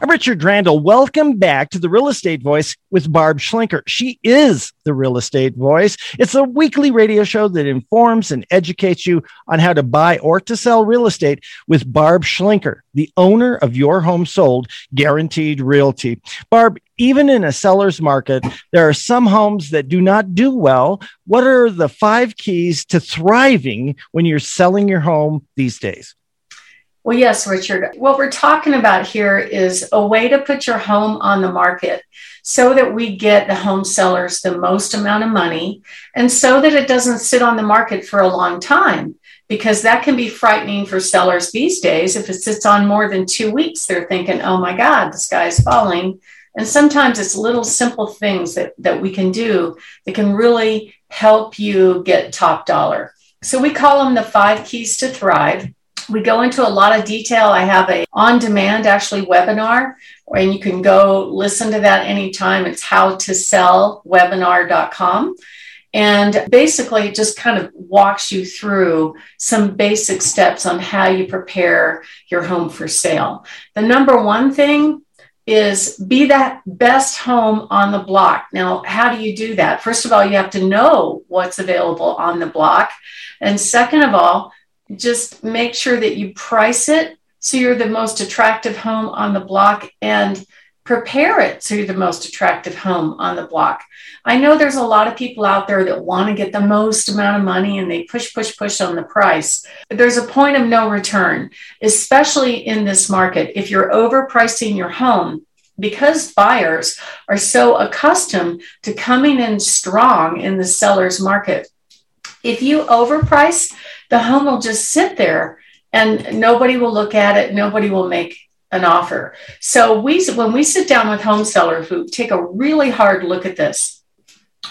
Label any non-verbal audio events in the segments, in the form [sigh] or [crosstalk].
I'm Richard Randall. Welcome back to the Real Estate Voice with Barb Schlinker. She is the Real Estate Voice. It's a weekly radio show that informs and educates you on how to buy or to sell real estate with Barb Schlinker, the owner of Your Home Sold Guaranteed Realty. Barb, even in a seller's market, there are some homes that do not do well. What are the five keys to thriving when you're selling your home these days? Well, yes, Richard. What we're talking about here is a way to put your home on the market so that we get the home sellers the most amount of money and so that it doesn't sit on the market for a long time because that can be frightening for sellers these days. If it sits on more than two weeks, they're thinking, oh my God, the sky's falling. And sometimes it's little simple things that, that we can do that can really help you get top dollar. So we call them the five keys to thrive we go into a lot of detail. I have a on demand actually webinar and you can go listen to that anytime. It's how to sell webinar.com. And basically, just kind of walks you through some basic steps on how you prepare your home for sale. The number one thing is be that best home on the block. Now, how do you do that? First of all, you have to know what's available on the block. And second of all, just make sure that you price it so you're the most attractive home on the block and prepare it so you're the most attractive home on the block. I know there's a lot of people out there that want to get the most amount of money and they push, push, push on the price. But there's a point of no return, especially in this market. If you're overpricing your home, because buyers are so accustomed to coming in strong in the seller's market, if you overprice, the home will just sit there and nobody will look at it, nobody will make an offer. So we when we sit down with home sellers who take a really hard look at this,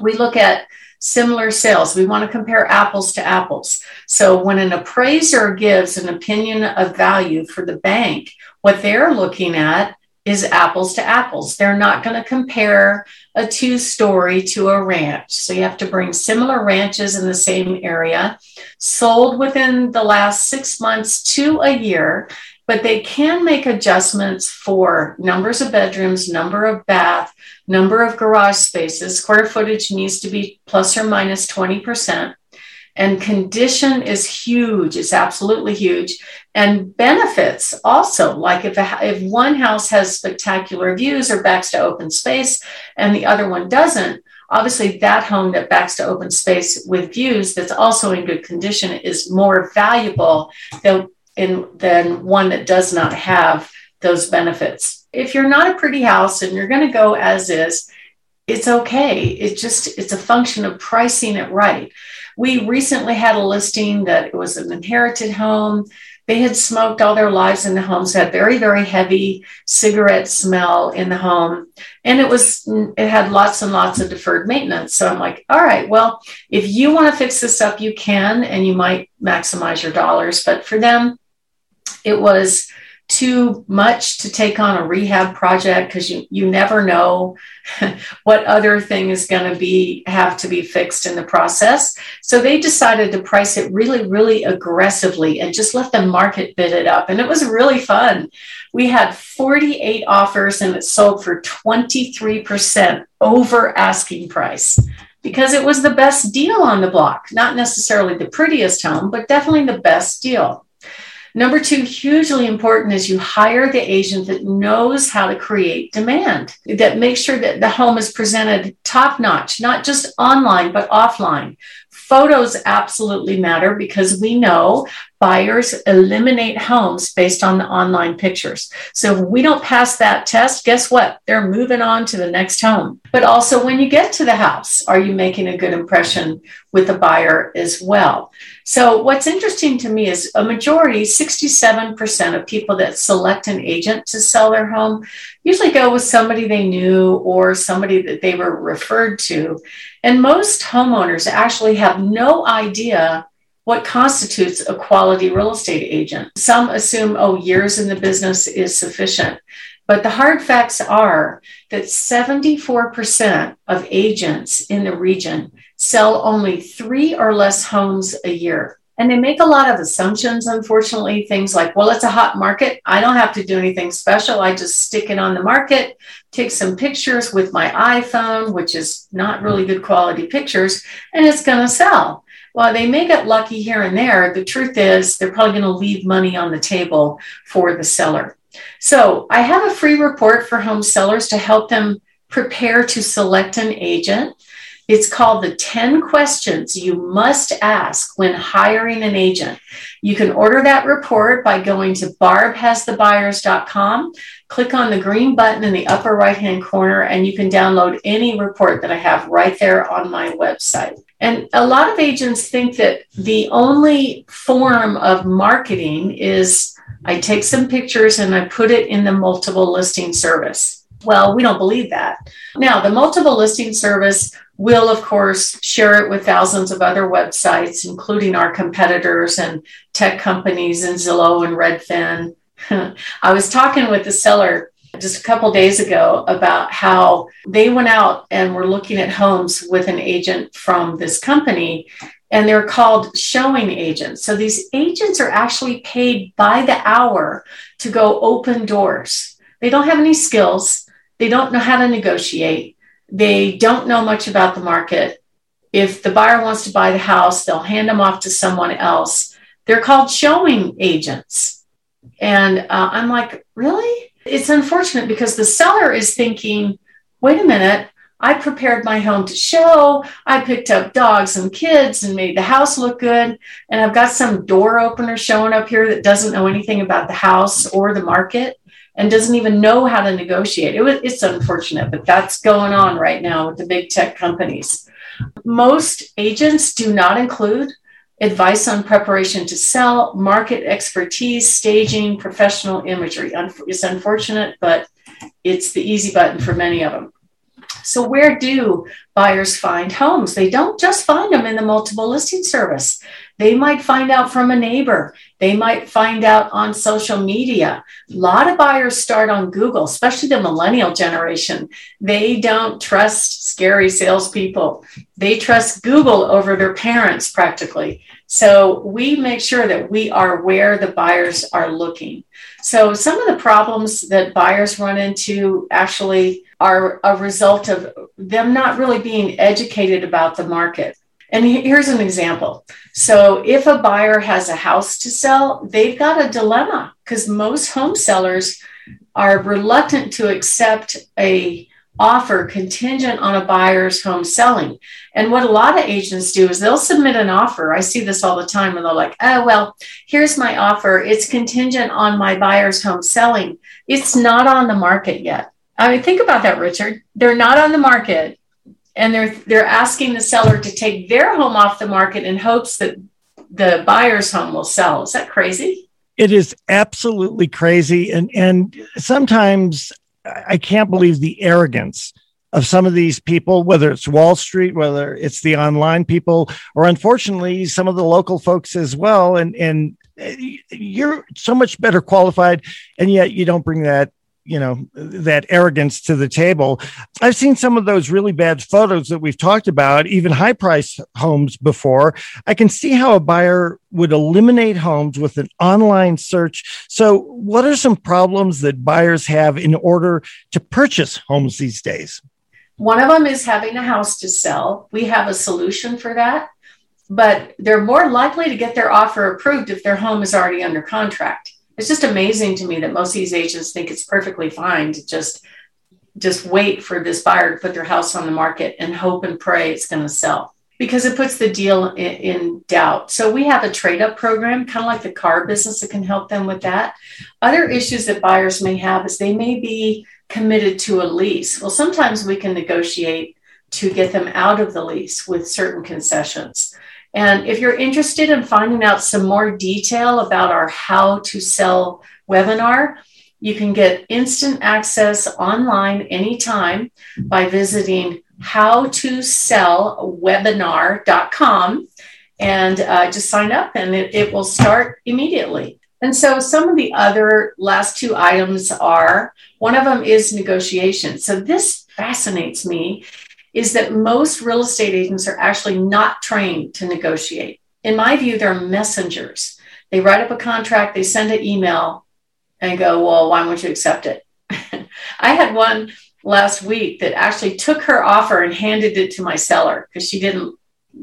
we look at similar sales. We want to compare apples to apples. So when an appraiser gives an opinion of value for the bank, what they're looking at is apples to apples. They're not mm-hmm. going to compare a two story to a ranch. So you have to bring similar ranches in the same area, sold within the last six months to a year, but they can make adjustments for numbers of bedrooms, number of bath, number of garage spaces. Square footage needs to be plus or minus 20%. And condition is huge, it's absolutely huge. And benefits also, like if, a, if one house has spectacular views or backs to open space and the other one doesn't, obviously that home that backs to open space with views that's also in good condition is more valuable than, in, than one that does not have those benefits. If you're not a pretty house and you're going to go as is, it's okay. It just it's a function of pricing it right. We recently had a listing that it was an inherited home. They had smoked all their lives in the homes, had very, very heavy cigarette smell in the home. And it was, it had lots and lots of deferred maintenance. So I'm like, all right, well, if you want to fix this up, you can, and you might maximize your dollars. But for them, it was too much to take on a rehab project because you, you never know [laughs] what other thing is going to be have to be fixed in the process. So they decided to price it really really aggressively and just let the market bid it up. And it was really fun. We had 48 offers and it sold for 23% over asking price because it was the best deal on the block. Not necessarily the prettiest home but definitely the best deal Number two, hugely important is you hire the agent that knows how to create demand, that makes sure that the home is presented top notch, not just online, but offline. Photos absolutely matter because we know buyers eliminate homes based on the online pictures. So if we don't pass that test, guess what? They're moving on to the next home. But also, when you get to the house, are you making a good impression with the buyer as well? So, what's interesting to me is a majority, 67% of people that select an agent to sell their home usually go with somebody they knew or somebody that they were referred to. And most homeowners actually have no idea what constitutes a quality real estate agent. Some assume, oh, years in the business is sufficient. But the hard facts are that 74% of agents in the region sell only three or less homes a year. And they make a lot of assumptions, unfortunately, things like, well, it's a hot market. I don't have to do anything special. I just stick it on the market, take some pictures with my iPhone, which is not really good quality pictures, and it's going to sell. While they may get lucky here and there, the truth is they're probably going to leave money on the table for the seller. So I have a free report for home sellers to help them prepare to select an agent. It's called the 10 questions you must ask when hiring an agent. You can order that report by going to barbhasthebuyers.com, click on the green button in the upper right hand corner, and you can download any report that I have right there on my website. And a lot of agents think that the only form of marketing is I take some pictures and I put it in the multiple listing service. Well, we don't believe that. Now, the multiple listing service will, of course, share it with thousands of other websites, including our competitors and tech companies and Zillow and Redfin. [laughs] I was talking with the seller just a couple days ago about how they went out and were looking at homes with an agent from this company and they're called showing agents. So these agents are actually paid by the hour to go open doors. They don't have any skills, they don't know how to negotiate, they don't know much about the market. If the buyer wants to buy the house, they'll hand them off to someone else. They're called showing agents. And uh, I'm like, really? It's unfortunate because the seller is thinking, wait a minute, I prepared my home to show. I picked up dogs and kids and made the house look good. And I've got some door opener showing up here that doesn't know anything about the house or the market and doesn't even know how to negotiate. It was, it's unfortunate, but that's going on right now with the big tech companies. Most agents do not include advice on preparation to sell, market expertise, staging, professional imagery. It's unfortunate, but it's the easy button for many of them. So, where do buyers find homes? They don't just find them in the multiple listing service. They might find out from a neighbor. They might find out on social media. A lot of buyers start on Google, especially the millennial generation. They don't trust scary salespeople. They trust Google over their parents practically. So we make sure that we are where the buyers are looking. So some of the problems that buyers run into actually are a result of them not really being educated about the market. And here's an example. So, if a buyer has a house to sell, they've got a dilemma because most home sellers are reluctant to accept a offer contingent on a buyer's home selling. And what a lot of agents do is they'll submit an offer. I see this all the time and they're like, oh, well, here's my offer. It's contingent on my buyer's home selling. It's not on the market yet. I mean, think about that, Richard. They're not on the market and they're they're asking the seller to take their home off the market in hopes that the buyer's home will sell. Is that crazy? It is absolutely crazy. And and sometimes I can't believe the arrogance of some of these people, whether it's Wall Street, whether it's the online people, or unfortunately some of the local folks as well. And and eh, you're so much better qualified, and yet you don't bring that you know that arrogance to the table. I've seen some of those really bad photos that we've talked about even high price homes before. I can see how a buyer would eliminate homes with an online search. So what are some problems that buyers have in order to purchase homes these days? One of them is having a house to sell. We have a solution for that but they're more likely to get their offer approved if their home is already under contract it's just amazing to me that most of these agents think it's perfectly fine to just just wait for this buyer to put their house on the market and hope and pray it's going to sell because it puts the deal in, in doubt. So we have a trade up program, kind of like the car business, that can help them with that. Other issues that buyers may have is they may be committed to a lease. Well, sometimes we can negotiate to get them out of the lease with certain concessions. And if you're interested in finding out some more detail about our How to Sell webinar, you can get instant access online anytime by visiting howtosellwebinar.com and uh, just sign up and it, it will start immediately. And so some of the other last two items are one of them is negotiation. So this fascinates me is that most real estate agents are actually not trained to negotiate. in my view, they're messengers. They write up a contract, they send an email and go, Well, why won't you accept it? [laughs] I had one last week that actually took her offer and handed it to my seller because she didn't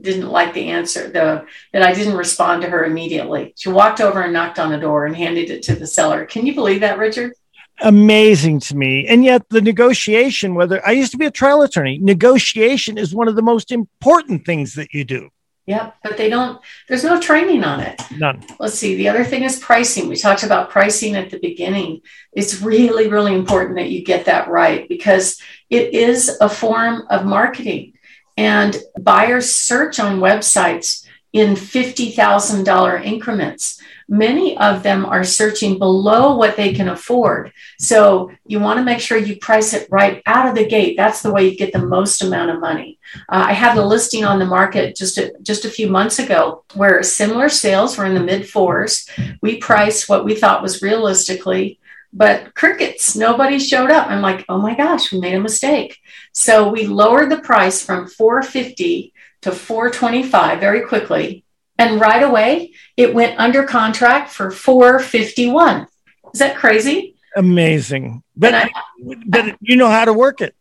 didn't like the answer the that I didn't respond to her immediately. She walked over and knocked on the door and handed it to the seller. Can you believe that, Richard? Amazing to me. And yet the negotiation, whether I used to be a trial attorney, negotiation is one of the most important things that you do. Yep, but they don't, there's no training on it. None. Let's see. The other thing is pricing. We talked about pricing at the beginning. It's really, really important that you get that right because it is a form of marketing. And buyers search on websites in $50,000 increments. Many of them are searching below what they can afford. So you want to make sure you price it right out of the gate. That's the way you get the most amount of money. Uh, I had a listing on the market just a, just a few months ago where similar sales were in the mid fours. We priced what we thought was realistically but crickets nobody showed up i'm like oh my gosh we made a mistake so we lowered the price from 450 to 425 very quickly. And right away, it went under contract for 451. Is that crazy? Amazing. But, I, but you know how to work it.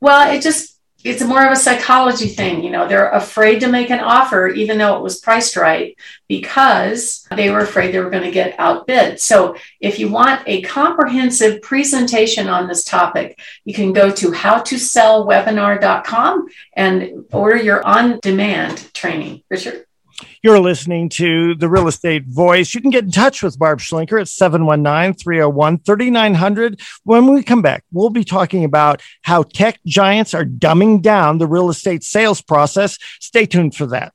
Well, it just it's more of a psychology thing. You know, they're afraid to make an offer, even though it was priced right, because they were afraid they were going to get outbid. So, if you want a comprehensive presentation on this topic, you can go to howtosellwebinar.com and order your on demand training. Richard? You're listening to The Real Estate Voice. You can get in touch with Barb Schlinker at 719 301 3900. When we come back, we'll be talking about how tech giants are dumbing down the real estate sales process. Stay tuned for that.